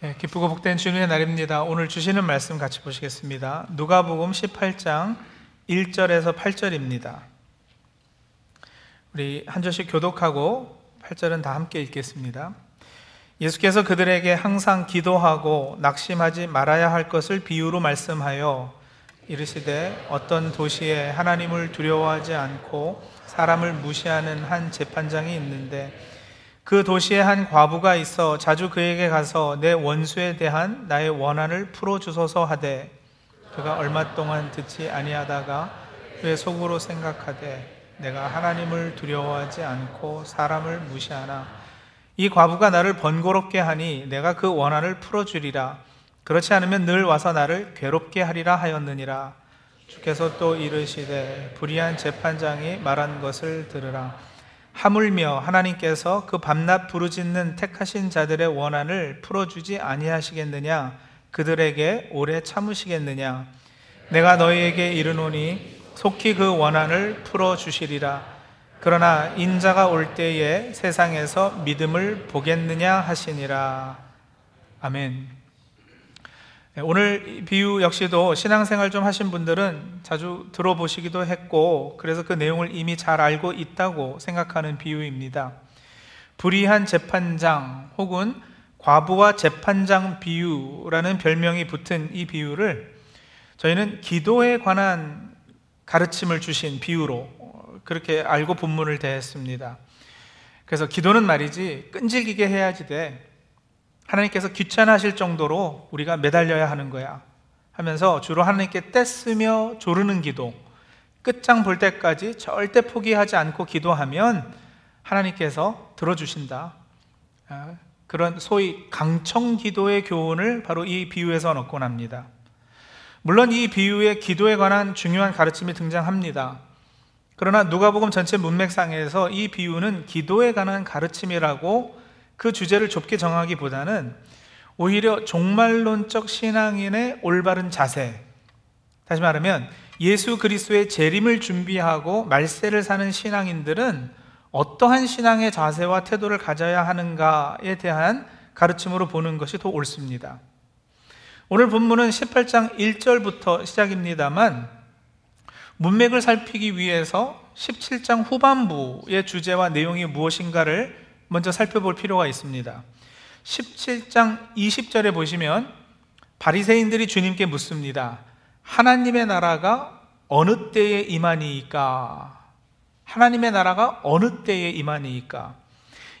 네, 기쁘고 복된 주님의 날입니다. 오늘 주시는 말씀 같이 보시겠습니다. 누가복음 18장 1절에서 8절입니다. 우리 한 절씩 교독하고 8절은 다 함께 읽겠습니다. 예수께서 그들에게 항상 기도하고 낙심하지 말아야 할 것을 비유로 말씀하여 이르시되 어떤 도시에 하나님을 두려워하지 않고 사람을 무시하는 한 재판장이 있는데 그 도시에 한 과부가 있어 자주 그에게 가서 내 원수에 대한 나의 원한을 풀어 주소서 하되 그가 얼마 동안 듣지 아니하다가 그의 속으로 생각하되 내가 하나님을 두려워하지 않고 사람을 무시하나. 이 과부가 나를 번거롭게 하니 내가 그 원한을 풀어 주리라. 그렇지 않으면 늘 와서 나를 괴롭게 하리라 하였느니라. 주께서 또 이르시되 불의한 재판장이 말한 것을 들으라 하물며 하나님께서 그 밤낮 부르짖는 택하신 자들의 원한을 풀어주지 아니하시겠느냐? 그들에게 오래 참으시겠느냐? 내가 너희에게 이르노니 속히 그 원한을 풀어주시리라. 그러나 인자가 올 때에 세상에서 믿음을 보겠느냐 하시니라. 아멘. 네, 오늘 비유 역시도 신앙생활 좀 하신 분들은 자주 들어보시기도 했고, 그래서 그 내용을 이미 잘 알고 있다고 생각하는 비유입니다. 불의한 재판장 혹은 과부와 재판장 비유라는 별명이 붙은 이 비유를 저희는 기도에 관한 가르침을 주신 비유로 그렇게 알고 본문을 대했습니다. 그래서 기도는 말이지 끈질기게 해야지 돼. 하나님께서 귀찮아하실 정도로 우리가 매달려야 하는 거야. 하면서 주로 하나님께 떼쓰며 조르는 기도, 끝장 볼 때까지 절대 포기하지 않고 기도하면 하나님께서 들어주신다. 아, 그런 소위 강청 기도의 교훈을 바로 이 비유에서 얻곤 합니다. 물론 이 비유에 기도에 관한 중요한 가르침이 등장합니다. 그러나 누가복음 전체 문맥상에서 이 비유는 기도에 관한 가르침이라고 그 주제를 좁게 정하기보다는 오히려 종말론적 신앙인의 올바른 자세, 다시 말하면 예수 그리스도의 재림을 준비하고 말세를 사는 신앙인들은 어떠한 신앙의 자세와 태도를 가져야 하는가에 대한 가르침으로 보는 것이 더 옳습니다. 오늘 본문은 18장 1절부터 시작입니다만 문맥을 살피기 위해서 17장 후반부의 주제와 내용이 무엇인가를 먼저 살펴볼 필요가 있습니다. 17장 20절에 보시면 바리새인들이 주님께 묻습니다. 하나님의 나라가 어느 때에 임하니까? 하나님의 나라가 어느 때에 임하니까?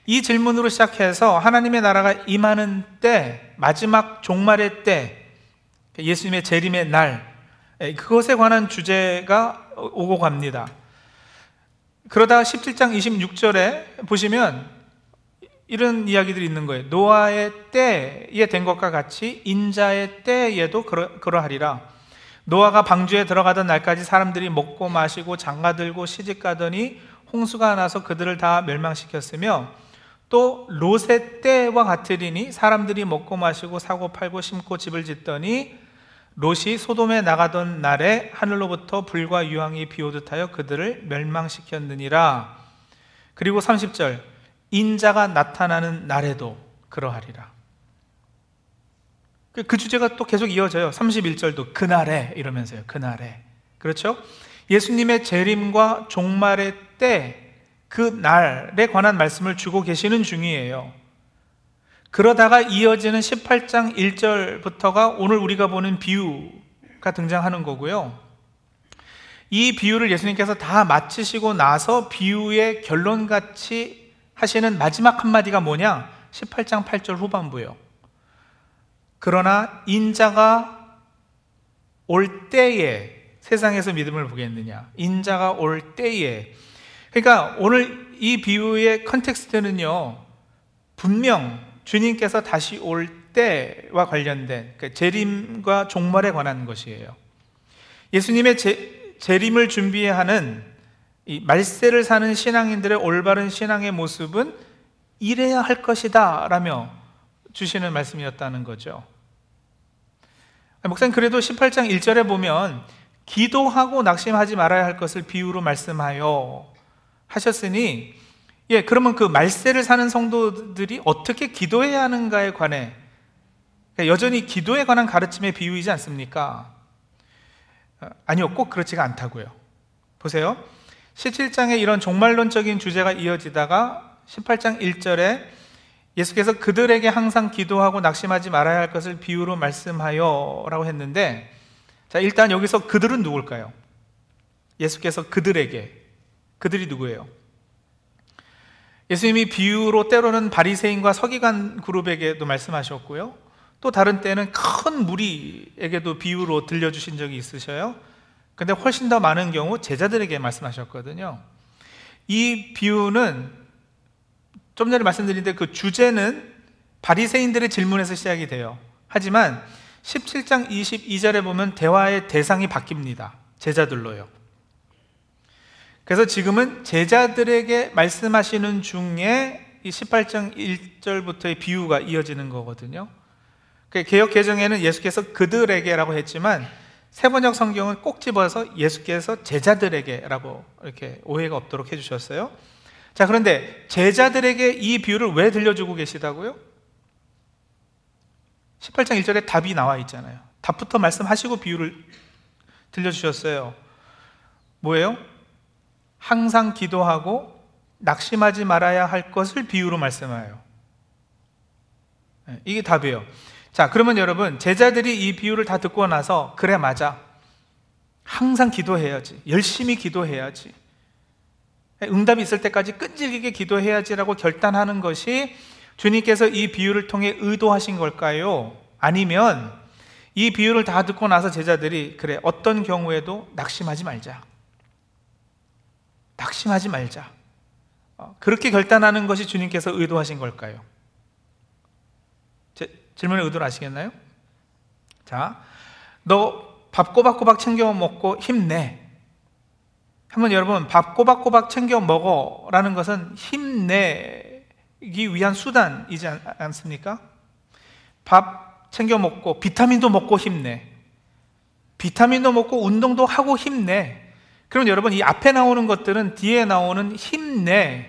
이 질문으로 시작해서 하나님의 나라가 임하는 때, 마지막 종말의 때, 예수님의 재림의 날, 그것에 관한 주제가 오고 갑니다. 그러다가 17장 26절에 보시면 이런 이야기들이 있는 거예요. 노아의 때에 된 것과 같이 인자의 때에도 그러, 그러 하리라. 노아가 방주에 들어가던 날까지 사람들이 먹고 마시고 장가들고 시집가더니 홍수가 나서 그들을 다 멸망시켰으며 또 롯의 때와 같으리니 사람들이 먹고 마시고 사고 팔고 심고 집을 짓더니 롯이 소돔에 나가던 날에 하늘로부터 불과 유황이 비오듯 하여 그들을 멸망시켰느니라. 그리고 30절 인자가 나타나는 날에도 그러하리라. 그, 그 주제가 또 계속 이어져요. 31절도 그날에 이러면서요. 그날에. 그렇죠? 예수님의 재림과 종말의 때, 그 날에 관한 말씀을 주고 계시는 중이에요. 그러다가 이어지는 18장 1절부터가 오늘 우리가 보는 비유가 등장하는 거고요. 이 비유를 예수님께서 다 마치시고 나서 비유의 결론같이 하시는 마지막 한마디가 뭐냐? 18장 8절 후반부요. 그러나 인자가 올 때에 세상에서 믿음을 보겠느냐? 인자가 올 때에. 그러니까 오늘 이 비유의 컨텍스트는요, 분명 주님께서 다시 올 때와 관련된 그러니까 재림과 종말에 관한 것이에요. 예수님의 재, 재림을 준비하는 이 말세를 사는 신앙인들의 올바른 신앙의 모습은 이래야 할 것이다 라며 주시는 말씀이었다는 거죠. 목사님 그래도 18장 1절에 보면 기도하고 낙심하지 말아야 할 것을 비유로 말씀하여 하셨으니 예, 그러면 그 말세를 사는 성도들이 어떻게 기도해야 하는가에 관해 그러니까 여전히 기도에 관한 가르침의 비유이지 않습니까? 어, 아니요, 꼭 그렇지가 않다고요. 보세요. 17장에 이런 종말론적인 주제가 이어지다가 18장 1절에 예수께서 그들에게 항상 기도하고 낙심하지 말아야 할 것을 비유로 말씀하여 라고 했는데 자, 일단 여기서 그들은 누굴까요? 예수께서 그들에게 그들이 누구예요? 예수님이 비유로 때로는 바리새인과 서기관 그룹에게도 말씀하셨고요. 또 다른 때는 큰 무리에게도 비유로 들려주신 적이 있으셔요. 근데 훨씬 더 많은 경우 제자들에게 말씀하셨거든요. 이 비유는 좀 전에 말씀드린 그 주제는 바리새인들의 질문에서 시작이 돼요. 하지만 17장 22절에 보면 대화의 대상이 바뀝니다. 제자들로요. 그래서 지금은 제자들에게 말씀하시는 중에 이 18장 1절부터의 비유가 이어지는 거거든요. 그 개혁 개정에는 예수께서 그들에게라고 했지만 세번역 성경은 꼭 집어서 예수께서 제자들에게라고 이렇게 오해가 없도록 해주셨어요. 자, 그런데 제자들에게 이 비유를 왜 들려주고 계시다고요? 18장 1절에 답이 나와 있잖아요. 답부터 말씀하시고 비유를 들려주셨어요. 뭐예요? 항상 기도하고 낙심하지 말아야 할 것을 비유로 말씀해요. 네, 이게 답이에요. 자, 그러면 여러분, 제자들이 이 비유를 다 듣고 나서, 그래, 맞아. 항상 기도해야지. 열심히 기도해야지. 응답이 있을 때까지 끈질기게 기도해야지라고 결단하는 것이 주님께서 이 비유를 통해 의도하신 걸까요? 아니면 이 비유를 다 듣고 나서 제자들이, 그래, 어떤 경우에도 낙심하지 말자. 낙심하지 말자. 어, 그렇게 결단하는 것이 주님께서 의도하신 걸까요? 질문의 의도를 아시겠나요? 자, 너 밥 꼬박꼬박 챙겨 먹고 힘내. 한번 여러분, 밥 꼬박꼬박 챙겨 먹어라는 것은 힘내기 위한 수단이지 않습니까? 밥 챙겨 먹고, 비타민도 먹고 힘내. 비타민도 먹고, 운동도 하고 힘내. 그럼 여러분, 이 앞에 나오는 것들은 뒤에 나오는 힘내를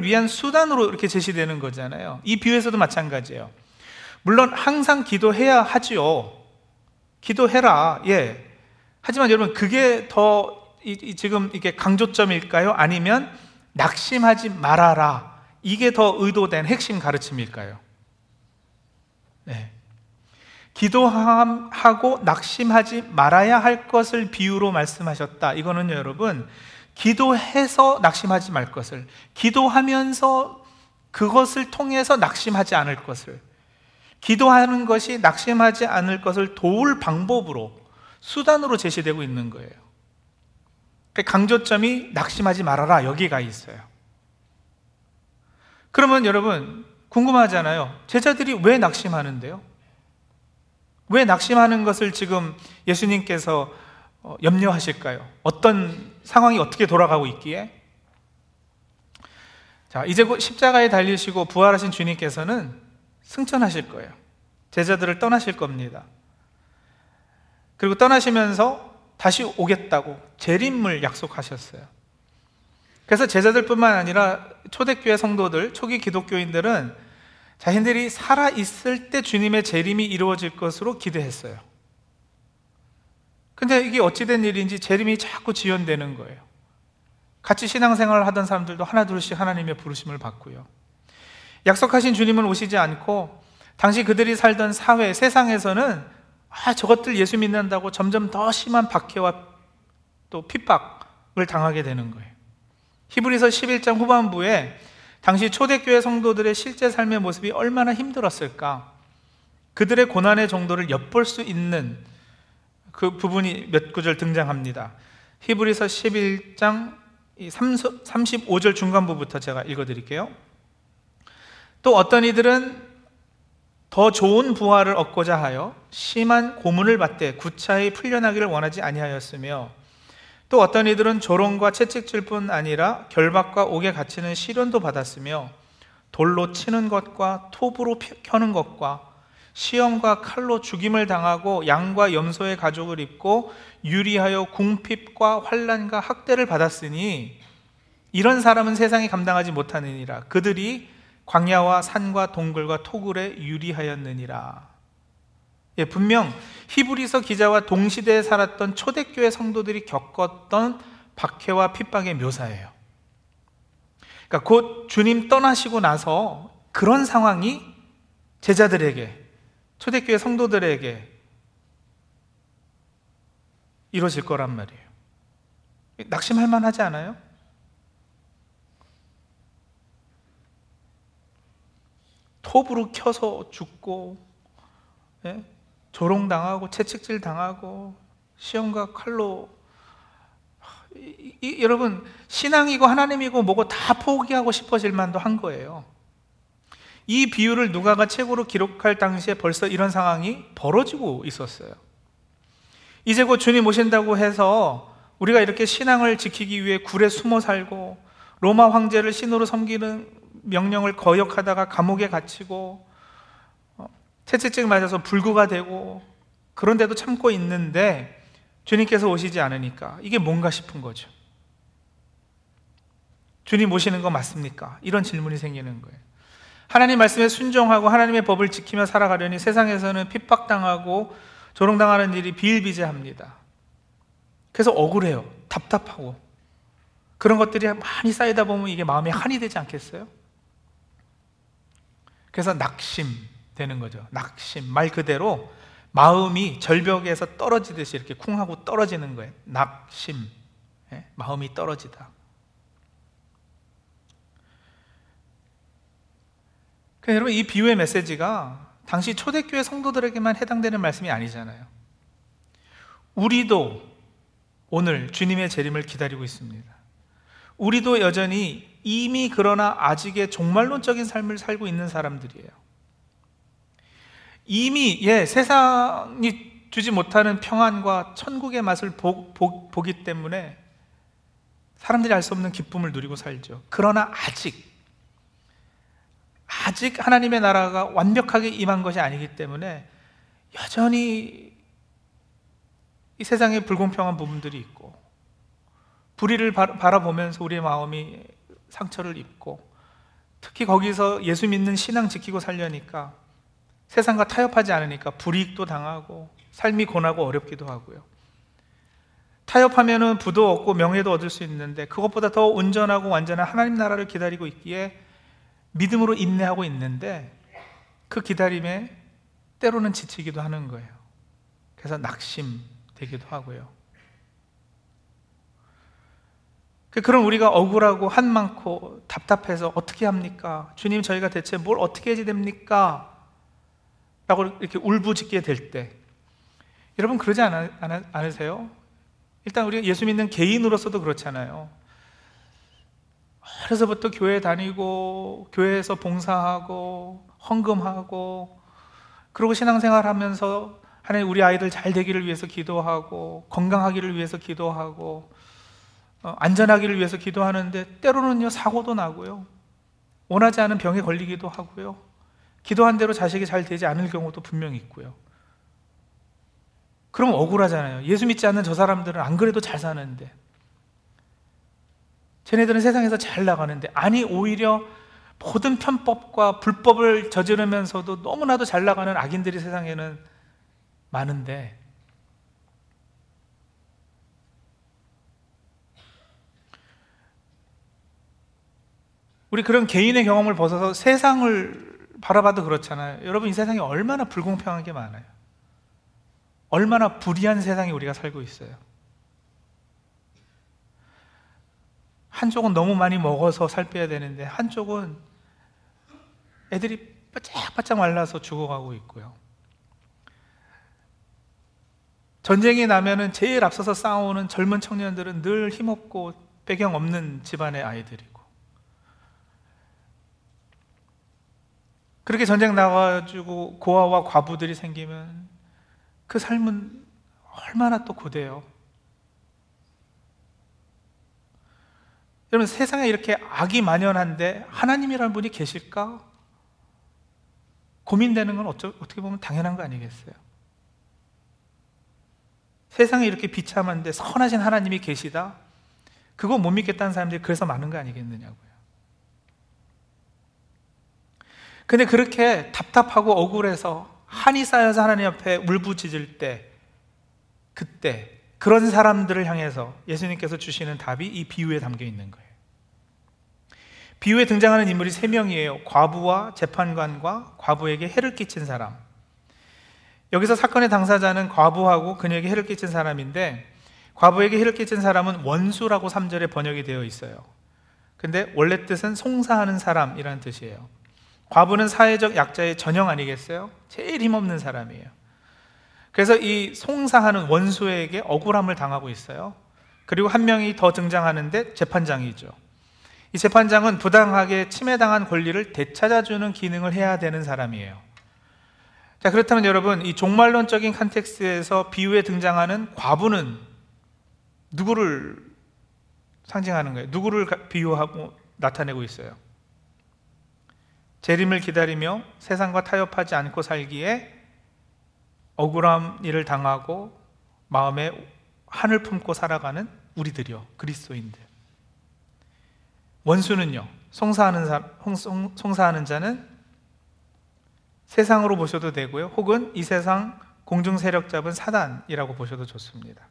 위한 수단으로 이렇게 제시되는 거잖아요. 이 비유에서도 마찬가지예요. 물론 항상 기도해야 하지요. 기도해라. 예. 하지만 여러분 그게 더 이, 지금 이게 강조점일까요? 아니면 낙심하지 말아라. 이게 더 의도된 핵심 가르침일까요? 네. 기도하고 낙심하지 말아야 할 것을 비유로 말씀하셨다. 이거는 여러분, 기도해서 낙심하지 말 것을, 기도하면서 그것을 통해서 낙심하지 않을 것을, 기도하는 것이 낙심하지 않을 것을 도울 방법으로 수단으로 제시되고 있는 거예요. 그 강조점이 낙심하지 말아라 여기가 있어요. 그러면 여러분 궁금하잖아요. 제자들이 왜 낙심하는데요? 왜 낙심하는 것을 지금 예수님께서 어, 염려하실까요? 어떤 상황이 어떻게 돌아가고 있기에? 자, 이제 십자가에 달리시고 부활하신 주님께서는 승천하실 거예요. 제자들을 떠나실 겁니다. 그리고 떠나시면서 다시 오겠다고 재림을 약속하셨어요. 그래서 제자들뿐만 아니라 초대교회 성도들, 초기 기독교인들은 자신들이 살아 있을 때 주님의 재림이 이루어질 것으로 기대했어요. 근데 이게 어찌된 일인지 재림이 자꾸 지연되는 거예요. 같이 신앙생활을 하던 사람들도 하나둘씩 하나님의 부르심을 받고요. 약속하신 주님은 오시지 않고 당시 그들이 살던 사회, 세상에서는 아, 저것들 예수 믿는다고 점점 더 심한 박해와 또 핍박을 당하게 되는 거예요. 히브리서 11장 후반부에 당시 초대교회 성도들의 실제 삶의 모습이 얼마나 힘들었을까? 그들의 고난의 정도를 엿볼 수 있는 그 부분이 몇 구절 등장합니다. 히브리서 11장 35절 중간부부터 제가 읽어 드릴게요. 또 어떤 이들은 더 좋은 부활을 얻고자 하여 심한 고문을 받되 구차히 풀려나기를 원하지 아니하였으며 또 어떤 이들은 조롱과 채찍질 뿐 아니라 결박과 옥에 갇히는 시련도 받았으며 돌로 치는 것과 톱으로 켜는 것과 시험과 칼로 죽임을 당하고 양과 염소의 가죽을 입고 유리하여 궁핍과 환란과 학대를 받았으니 이런 사람은 세상이 감당하지 못하느니라. 그들이 광야와 산과 동굴과 토굴에 유리하였느니라. 예, 분명 히브리서 기자와 동시대에 살았던 초대교회 성도들이 겪었던 박해와 핍박의 묘사예요. 그러니까 곧 주님 떠나시고 나서 그런 상황이 제자들에게, 초대교회 성도들에게 이루어질 거란 말이에요. 낙심할 만하지 않아요? 톱으로 켜서 죽고, 예? 조롱당하고, 채찍질 당하고, 시험과 칼로 이, 이, 여러분 신앙이고 하나님이고 뭐고 다 포기하고 싶어질 만도 한 거예요. 이 비유를 누가가 책으로 기록할 당시에 벌써 이런 상황이 벌어지고 있었어요. 이제 곧 주님 오신다고 해서 우리가 이렇게 신앙을 지키기 위해 굴에 숨어 살고 로마 황제를 신으로 섬기는 명령을 거역하다가 감옥에 갇히고 어, 채찍증 맞아서 불구가 되고 그런데도 참고 있는데 주님께서 오시지 않으니까 이게 뭔가 싶은 거죠. 주님 오시는 거 맞습니까? 이런 질문이 생기는 거예요. 하나님 말씀에 순종하고 하나님의 법을 지키며 살아가려니 세상에서는 핍박당하고 조롱당하는 일이 비일비재합니다. 그래서 억울해요. 답답하고. 그런 것들이 많이 쌓이다 보면 이게 마음에 한이 되지 않겠어요? 그래서 낙심 되는 거죠. 낙심. 말 그대로 마음이 절벽에서 떨어지듯이 이렇게 쿵 하고 떨어지는 거예요. 낙심. 예? 마음이 떨어지다. 그러니까 여러분 이 비유의 메시지가 당시 초대교회 성도들에게만 해당되는 말씀이 아니잖아요. 우리도 오늘 주님의 재림을 기다리고 있습니다. 우리도 여전히 이미 그러나 아직의 종말론적인 삶을 살고 있는 사람들이에요. 이미 예, 세상이 주지 못하는 평안과 천국의 맛을 보, 보, 보기 때문에 사람들이 알 수 없는 기쁨을 누리고 살죠. 그러나 아직 아직 하나님의 나라가 완벽하게 임한 것이 아니기 때문에 여전히 이 세상에 불공평한 부분들이 있고 불의를 바라보면서 우리의 마음이 상처를 입고 특히 거기서 예수 믿는 신앙 지키고 살려니까 세상과 타협하지 않으니까 불이익도 당하고 삶이 고나고 어렵기도 하고요. 타협하면은 부도 얻고 명예도 얻을 수 있는데 그것보다 더 온전하고 완전한 하나님 나라를 기다리고 있기에 믿음으로 인내하고 있는데 그 기다림에 때로는 지치기도 하는 거예요. 그래서 낙심되기도 하고요. 그 그럼 우리가 억울하고 한 많고 답답해서 어떻게 합니까? 주님 저희가 대체 뭘 어떻게 해야 됩니까? 라고 이렇게 울부짖게 될 때 여러분 그러지 않아, 않으세요? 일단 우리 예수 믿는 개인으로서도 그렇잖아요. 어려서부터 교회 다니고 교회에서 봉사하고 헌금하고 그리고 신앙생활 하면서 하나님 우리 아이들 잘 되기를 위해서 기도하고 건강하기를 위해서 기도하고 어, 안전하기를 위해서 기도하는데 때로는요 사고도 나고요 원하지 않은 병에 걸리기도 하고요 기도한 대로 자식이 잘 되지 않을 경우도 분명히 있고요. 그럼 억울하잖아요. 예수 믿지 않는 저 사람들은 안 그래도 잘 사는데. 쟤네들은 세상에서 잘 나가는데. 아니, 오히려 모든 편법과 불법을 저지르면서도 너무나도 잘 나가는 악인들이 세상에는 많은데. 우리 그런 개인의 경험을 벗어서 세상을 바라봐도 그렇잖아요. 여러분 이 세상에 얼마나 불공평한 게 많아요. 얼마나 불의한 세상에 우리가 살고 있어요. 한쪽은 너무 많이 먹어서 살 빼야 되는데 한쪽은 애들이 바짝바짝 말라서 죽어가고 있고요. 전쟁이 나면은 제일 앞서서 싸우는 젊은 청년들은 늘 힘없고 배경 없는 집안의 아이들이고 그렇게 전쟁 나가지고 고아와 과부들이 생기면 그 삶은 얼마나 또 고대요. 여러분 세상에 이렇게 악이 만연한데 하나님이라는 분이 계실까? 고민되는 건 어쩌, 어떻게 보면 당연한 거 아니겠어요? 세상에 이렇게 비참한데 선하신 하나님이 계시다? 그거 못 믿겠다는 사람들이 그래서 많은 거 아니겠느냐고요. 근데 그렇게 답답하고 억울해서 한이 쌓여서 하나님 앞에 울부짖을 때 그때 그런 사람들을 향해서 예수님께서 주시는 답이 이 비유에 담겨 있는 거예요. 비유에 등장하는 인물이 세 명이에요. 과부와 재판관과 과부에게 해를 끼친 사람. 여기서 사건의 당사자는 과부하고 그녀에게 해를 끼친 사람인데 과부에게 해를 끼친 사람은 원수라고 3절에 번역이 되어 있어요. 근데 원래 뜻은 송사하는 사람이라는 뜻이에요. 과부는 사회적 약자의 전형 아니겠어요? 제일 힘없는 사람이에요. 그래서 이 송사하는 원수에게 억울함을 당하고 있어요. 그리고 한 명이 더 등장하는데 재판장이죠. 이 재판장은 부당하게 침해당한 권리를 되찾아주는 기능을 해야 되는 사람이에요. 자, 그렇다면 여러분, 이 종말론적인 컨텍스트에서 비유에 등장하는 과부는 누구를 상징하는 거예요? 누구를 비유하고 나타내고 있어요? 재림을 기다리며 세상과 타협하지 않고 살기에 억울함 일을 당하고 마음에 한을 품고 살아가는 우리들이요 그리스도인들 원수는요 송사하는, 사, 송, 송사하는 자는 세상으로 보셔도 되고요 혹은 이 세상 공중 세력 잡은 사단이라고 보셔도 좋습니다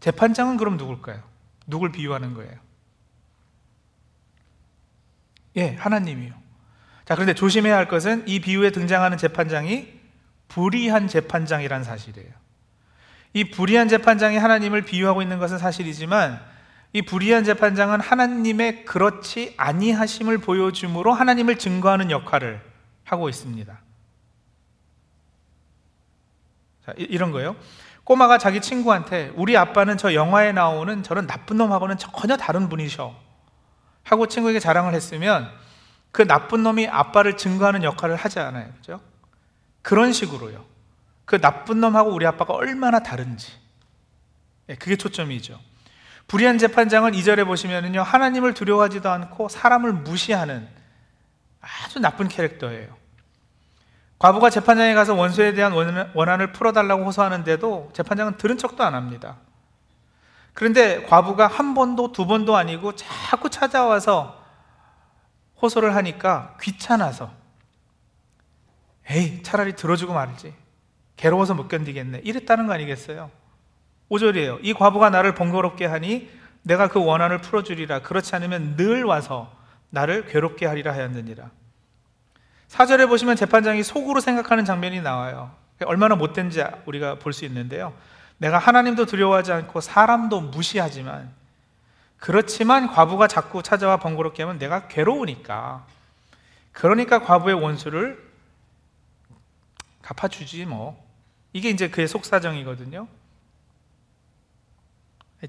재판장은 그럼 누굴까요? 누굴 비유하는 거예요? 예, 하나님이요. 자, 그런데 조심해야 할 것은 이 비유에 등장하는 재판장이 불의한 재판장이란 사실이에요. 이 불의한 재판장이 하나님을 비유하고 있는 것은 사실이지만 이 불의한 재판장은 하나님의 그렇지 아니하심을 보여줌으로 하나님을 증거하는 역할을 하고 있습니다. 자, 이런 거예요. 꼬마가 자기 친구한테 우리 아빠는 저 영화에 나오는 저런 나쁜 놈하고는 전혀 다른 분이셔. 하고 친구에게 자랑을 했으면 그 나쁜 놈이 아빠를 증거하는 역할을 하지 않아요. 그죠? 그런 식으로요. 그 나쁜 놈하고 우리 아빠가 얼마나 다른지. 예, 그게 초점이죠. 불의한 재판장은 이절에 보시면은요, 하나님을 두려워하지도 않고 사람을 무시하는 아주 나쁜 캐릭터예요. 과부가 재판장에 가서 원수에 대한 원한을 풀어달라고 호소하는데도 재판장은 들은 척도 안 합니다. 그런데 과부가 한 번도 두 번도 아니고 자꾸 찾아와서 호소를 하니까 귀찮아서 에이, 차라리 들어주고 말지. 괴로워서 못 견디겠네. 이랬다는 거 아니겠어요? 5절이에요. 이 과부가 나를 번거롭게 하니 내가 그 원한을 풀어주리라. 그렇지 않으면 늘 와서 나를 괴롭게 하리라 하였느니라. 4절에 보시면 재판장이 속으로 생각하는 장면이 나와요. 얼마나 못된지 우리가 볼 수 있는데요. 내가 하나님도 두려워하지 않고 사람도 무시하지만 그렇지만 과부가 자꾸 찾아와 번거롭게 하면 내가 괴로우니까 그러니까 과부의 원수를 갚아주지 뭐. 이게 이제 그의 속사정이거든요.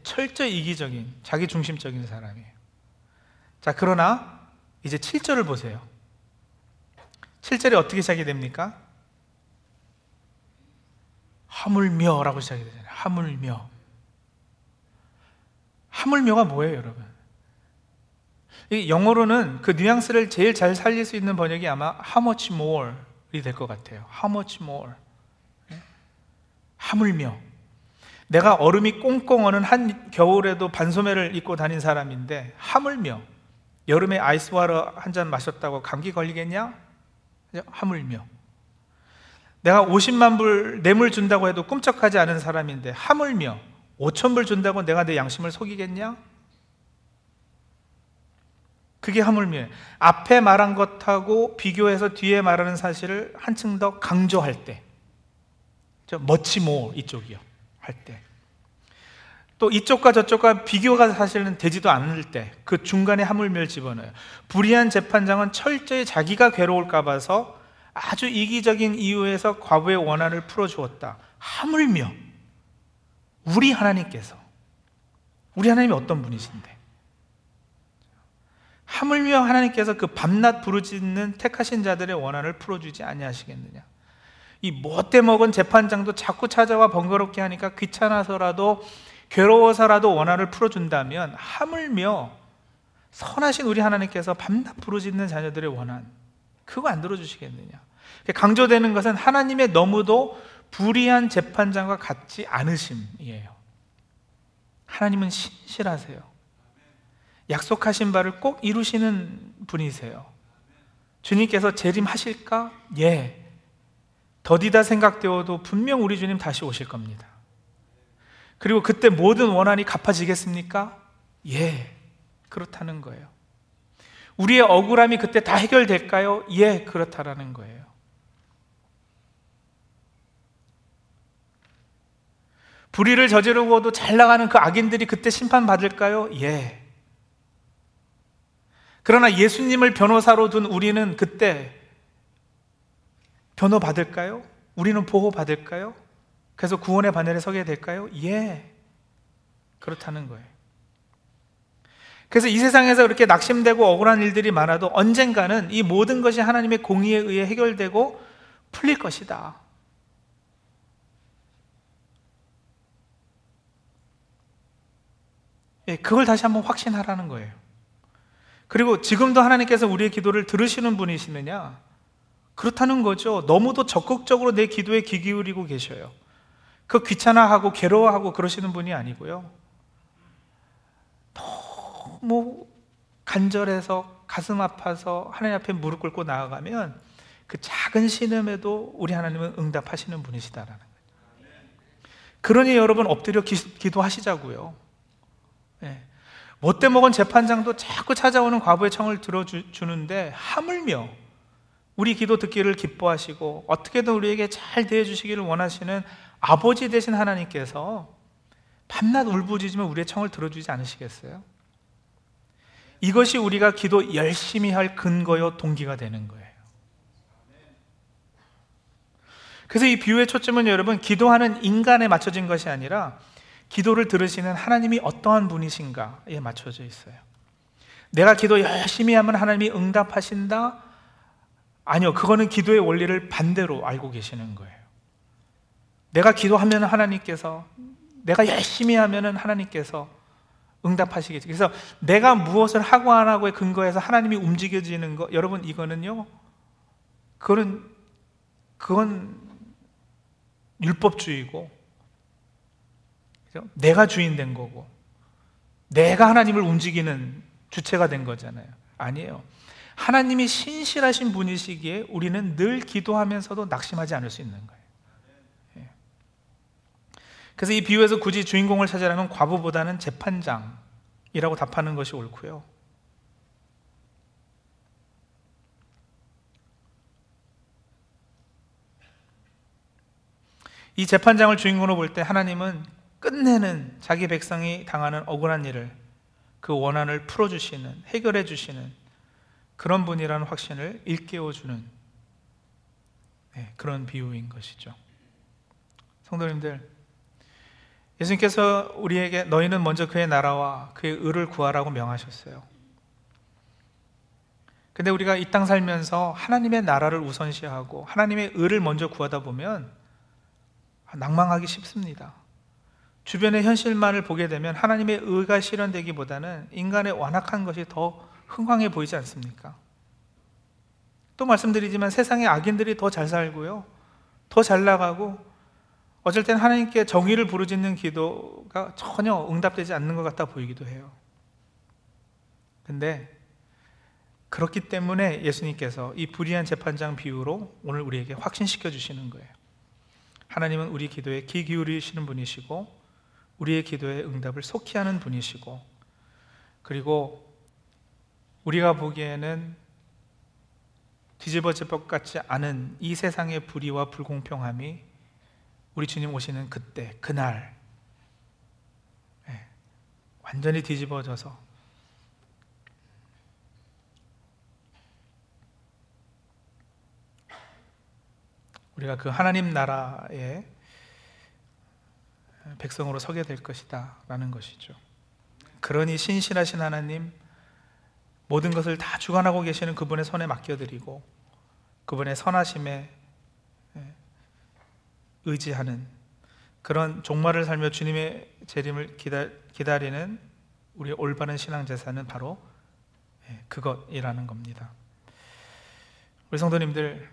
철저히 이기적인, 자기 중심적인 사람이에요. 자, 그러나 이제 7절을 보세요. 7절이 어떻게 시작이 됩니까? 하물며 라고 시작이 되잖아요. 하물며. 하물며가 뭐예요, 여러분? 영어로는 그 뉘앙스를 제일 잘 살릴 수 있는 번역이 아마 how much more 될것 같아요. How much more? 예? 하물며 내가 얼음이 꽁꽁 어는 한 겨울에도 반소매를 입고 다닌 사람인데 하물며 여름에 아이스와터 한잔 마셨다고 감기 걸리겠냐? 하물며 내가 50만 불 뇌물 준다고 해도 꿈쩍하지 않은 사람인데 하물며 5천 불 준다고 내가 내 양심을 속이겠냐? 그게 하물며 앞에 말한 것하고 비교해서 뒤에 말하는 사실을 한층 더 강조할 때, 멋지모 이쪽이요 할 때, 또 이쪽과 저쪽과 비교가 사실은 되지도 않을 때, 그 중간에 하물며 집어넣어요. 불의한 재판장은 철저히 자기가 괴로울까 봐서 아주 이기적인 이유에서 과부의 원한을 풀어주었다. 하물며 우리 하나님께서 우리 하나님이 어떤 분이신데 하물며 하나님께서 그 밤낮 부르짖는 택하신 자들의 원한을 풀어주지 아니하시겠느냐? 이 못돼 먹은 재판장도 자꾸 찾아와 번거롭게 하니까 귀찮아서라도 괴로워서라도 원한을 풀어준다면 하물며 선하신 우리 하나님께서 밤낮 부르짖는 자녀들의 원한 그거 안 들어주시겠느냐? 강조되는 것은 하나님의 너무도 불의한 재판장과 같지 않으심이에요. 하나님은 신실하세요. 약속하신 바를 꼭 이루시는 분이세요. 주님께서 재림하실까? 예. 더디다 생각되어도 분명 우리 주님 다시 오실 겁니다. 그리고 그때 모든 원한이 갚아지겠습니까? 예, 그렇다는 거예요. 우리의 억울함이 그때 다 해결될까요? 예, 그렇다라는 거예요. 불의를 저지르고도 잘 나가는 그 악인들이 그때 심판받을까요? 예. 그러나 예수님을 변호사로 둔 우리는 그때 변호받을까요? 우리는 보호받을까요? 그래서 구원의 바늘에 서게 될까요? 예. 그렇다는 거예요. 그래서 이 세상에서 그렇게 낙심되고 억울한 일들이 많아도 언젠가는 이 모든 것이 하나님의 공의에 의해 해결되고 풀릴 것이다. 예, 그걸 다시 한번 확신하라는 거예요. 그리고 지금도 하나님께서 우리의 기도를 들으시는 분이시느냐? 그렇다는 거죠. 너무도 적극적으로 내 기도에 귀 기울이고 계셔요. 그 귀찮아하고 괴로워하고 그러시는 분이 아니고요. 너무 간절해서 가슴 아파서 하나님 앞에 무릎 꿇고 나아가면 그 작은 신음에도 우리 하나님은 응답하시는 분이시다라는 거예요. 그러니 여러분 엎드려 기, 도하시자고요 네. 못돼 먹은 재판장도 자꾸 찾아오는 과부의 청을 들어주는데 하물며 우리 기도 듣기를 기뻐하시고 어떻게든 우리에게 잘 대해주시기를 원하시는 아버지 되신 하나님께서 밤낮 울부짖으면 우리의 청을 들어주지 않으시겠어요? 이것이 우리가 기도 열심히 할 근거요 동기가 되는 거예요. 그래서 이 비유의 초점은 여러분 기도하는 인간에 맞춰진 것이 아니라 기도를 들으시는 하나님이 어떠한 분이신가에 맞춰져 있어요. 내가 기도 열심히 하면 하나님이 응답하신다? 아니요, 그거는 기도의 원리를 반대로 알고 계시는 거예요. 내가 기도하면 하나님께서, 내가 열심히 하면 하나님께서 응답하시겠지. 그래서 내가 무엇을 하고 안 하고에 근거해서 하나님이 움직여지는 거, 여러분, 이거는요, 그거는, 그건 율법주의고, 내가 주인 된 거고, 내가 하나님을 움직이는 주체가 된 거잖아요. 아니에요. 하나님이 신실하신 분이시기에 우리는 늘 기도하면서도 낙심하지 않을 수 있는 거예요. 예. 그래서 이 비유에서 굳이 주인공을 찾으라면 과부보다는 재판장이라고 답하는 것이 옳고요. 이 재판장을 주인공으로 볼 때 하나님은 끝내는 자기 백성이 당하는 억울한 일을 그 원한을 풀어주시는, 해결해주시는 그런 분이라는 확신을 일깨워주는 네, 그런 비유인 것이죠. 성도님들, 예수님께서 우리에게 너희는 먼저 그의 나라와 그의 의를 구하라고 명하셨어요. 근데 우리가 이 땅 살면서 하나님의 나라를 우선시하고 하나님의 의를 먼저 구하다 보면 낭망하기 쉽습니다. 주변의 현실만을 보게 되면 하나님의 의가 실현되기보다는 인간의 완악한 것이 더 흥황해 보이지 않습니까? 또 말씀드리지만 세상의 악인들이 더 잘 살고요. 더 잘 나가고 어쩔 땐 하나님께 정의를 부르짖는 기도가 전혀 응답되지 않는 것 같아 보이기도 해요. 근데 그렇기 때문에 예수님께서 이 불의한 재판장 비유로 오늘 우리에게 확신시켜 주시는 거예요. 하나님은 우리 기도에 귀 기울이시는 분이시고 우리의 기도에 응답을 속히 하는 분이시고 그리고 우리가 보기에는 뒤집어질 것 같지 않은 이 세상의 불의와 불공평함이 우리 주님 오시는 그때 그날 네, 완전히 뒤집어져서 우리가 그 하나님 나라에 백성으로 서게 될 것이다 라는 것이죠 그러니 신실하신 하나님 모든 것을 다 주관하고 계시는 그분의 손에 맡겨드리고 그분의 선하심에 예, 의지하는 그런 종말을 살며 주님의 재림을 기다리는 우리 올바른 신앙 제사는 바로 예, 그것이라는 겁니다. 우리 성도님들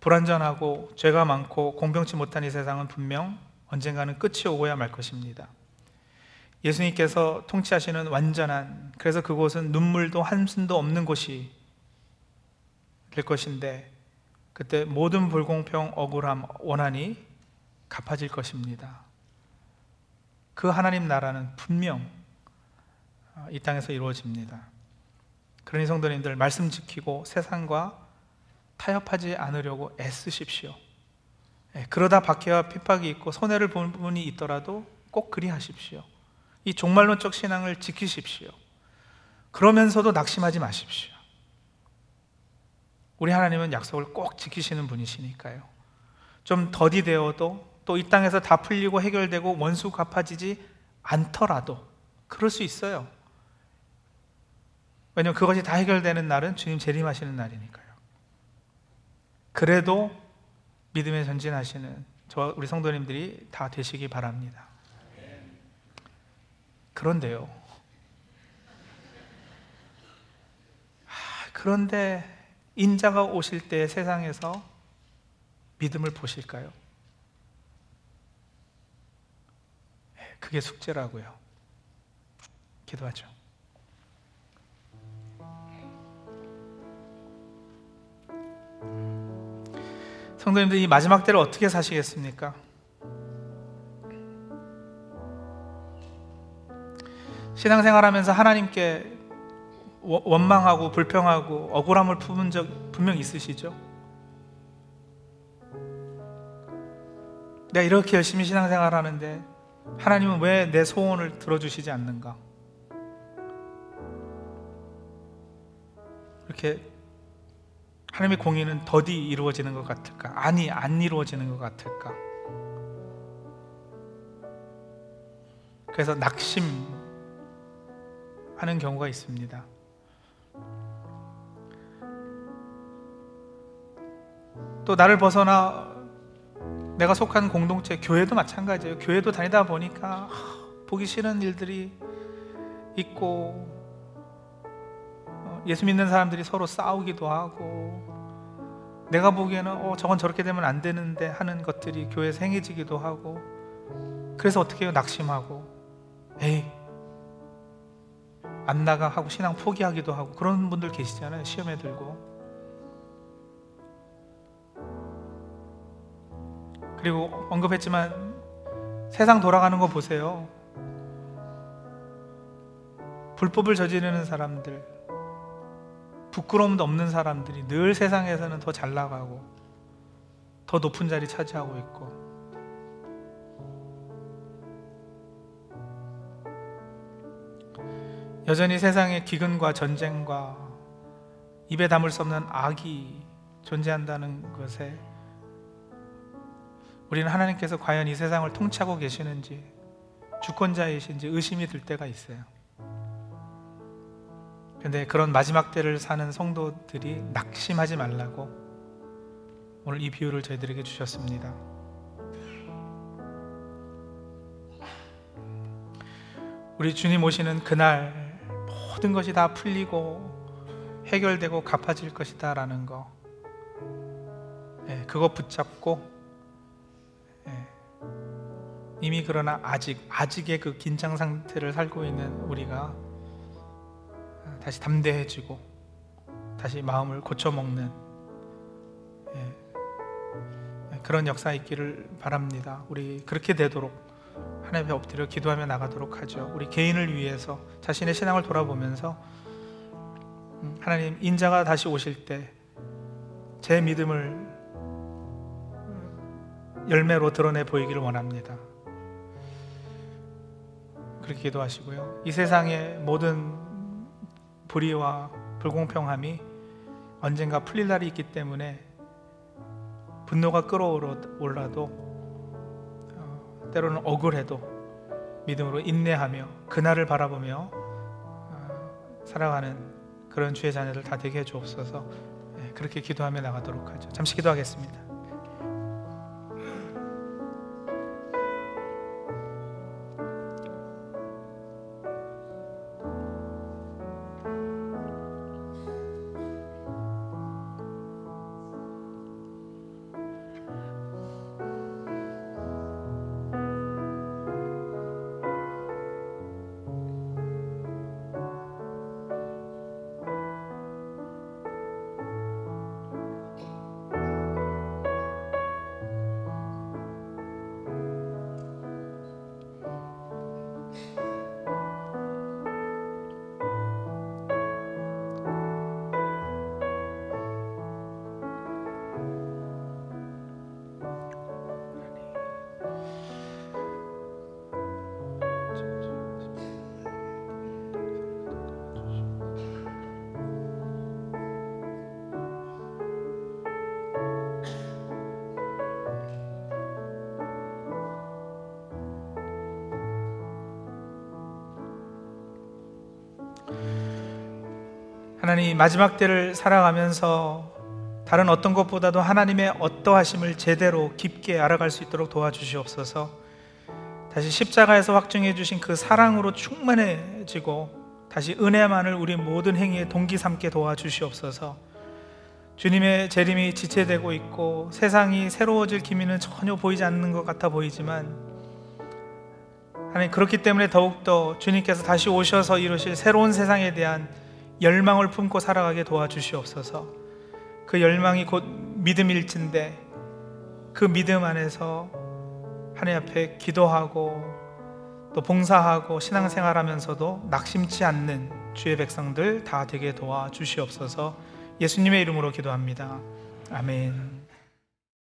불완전하고 죄가 많고 공평치 못한 이 세상은 분명 언젠가는 끝이 오고야 말 것입니다. 예수님께서 통치하시는 완전한 그래서 그곳은 눈물도 한숨도 없는 곳이 될 것인데 그때 모든 불공평, 억울함, 원한이 갚아질 것입니다. 그 하나님 나라는 분명 어, 이 땅에서 이루어집니다. 그러니 성도님들 말씀 지키고 세상과 타협하지 않으려고 애쓰십시오. 예, 그러다 박해와 핍박이 있고 손해를 본 부분이 있더라도 꼭 그리하십시오. 이 종말론적 신앙을 지키십시오. 그러면서도 낙심하지 마십시오. 우리 하나님은 약속을 꼭 지키시는 분이시니까요. 좀 더디되어도 또 이 땅에서 다 풀리고 해결되고 원수 갚아지지 않더라도 그럴 수 있어요. 왜냐하면 그것이 다 해결되는 날은 주님 재림하시는 날이니까요. 그래도 믿음에 전진하시는 저 우리 성도님들이 다 되시기 바랍니다. 그런데요. 그런데 인자가 오실 때 세상에서 믿음을 보실까요? 그게 숙제라고요. 기도하죠. 성도님들 이 마지막 때를 어떻게 사시겠습니까? 신앙생활하면서 하나님께 원망하고 불평하고 억울함을 품은 적 분명 있으시죠? 내가 이렇게 열심히 신앙생활 하는데 하나님은 왜 내 소원을 들어주시지 않는가? 이렇게 하나님의 공의는 더디 이루어지는 것 같을까? 아니, 안 이루어지는 것 같을까? 그래서 낙심하는 경우가 있습니다. 또 나를 벗어나 내가 속한 공동체, 교회도 마찬가지예요. 교회도 다니다 보니까 보기 싫은 일들이 있고 어, 예수 믿는 사람들이 서로 싸우기도 하고 내가 보기에는 어, 저건 저렇게 되면 안 되는데 하는 것들이 교회에서 행해지기도 하고 그래서 어떻게 해요? 낙심하고 에이 안 나가 하고 신앙 포기하기도 하고 그런 분들 계시잖아요. 시험에 들고 그리고 언급했지만 세상 돌아가는 거 보세요. 불법을 저지르는 사람들, 부끄러움도 없는 사람들이 늘 세상에서는 더 잘 나가고 더 높은 자리 차지하고 있고 여전히 세상에 기근과 전쟁과 입에 담을 수 없는 악이 존재한다는 것에 우리는 하나님께서 과연 이 세상을 통치하고 계시는지 주권자이신지 의심이 들 때가 있어요. 근데 그런 마지막 때를 사는 성도들이 낙심하지 말라고 오늘 이 비유를 저희들에게 주셨습니다. 우리 주님 오시는 그날 모든 것이 다 풀리고 해결되고 갚아질 것이다라는 거. 네, 그거 붙잡고 이미 그러나 아직 아직의 그 긴장 상태를 살고 있는 우리가 다시 담대해지고 다시 마음을 고쳐 먹는 예, 그런 역사 있기를 바랍니다. 우리 그렇게 되도록 하나님 엎드려 기도하며 나가도록 하죠. 우리 개인을 위해서 자신의 신앙을 돌아보면서 음, 하나님 인자가 다시 오실 때 제 믿음을 음, 열매로 드러내 보이기를 원합니다. 그렇게 기도하시고요. 이 세상의 모든 불의와 불공평함이 언젠가 풀릴 날이 있기 때문에 분노가 끌어올라도 어, 때로는 억울해도 믿음으로 인내하며 그날을 바라보며 어, 살아가는 그런 주의 자녀들 다 되게 해 주옵소서. 예, 그렇게 기도하며 나가도록 하죠. 잠시 기도하겠습니다. 하나님 마지막 때를 살아가면서 다른 어떤 것보다도 하나님의 어떠하심을 제대로 깊게 알아갈 수 있도록 도와주시옵소서. 다시 십자가에서 확증해 주신 그 사랑으로 충만해지고 다시 은혜만을 우리 모든 행위에 동기 삼게 도와주시옵소서. 주님의 재림이 지체되고 있고 세상이 새로워질 기미는 전혀 보이지 않는 것 같아 보이지만 하나님 그렇기 때문에 더욱더 주님께서 다시 오셔서 이루실 새로운 세상에 대한 열망을 품고 살아가게 도와주시옵소서. 그 열망이 곧 믿음일진데 그 믿음 안에서 하나님 앞에 기도하고 또 봉사하고 신앙생활하면서도 낙심치 않는 주의 백성들 다 되게 도와 주시옵소서. 예수님의 이름으로 기도합니다. 아멘.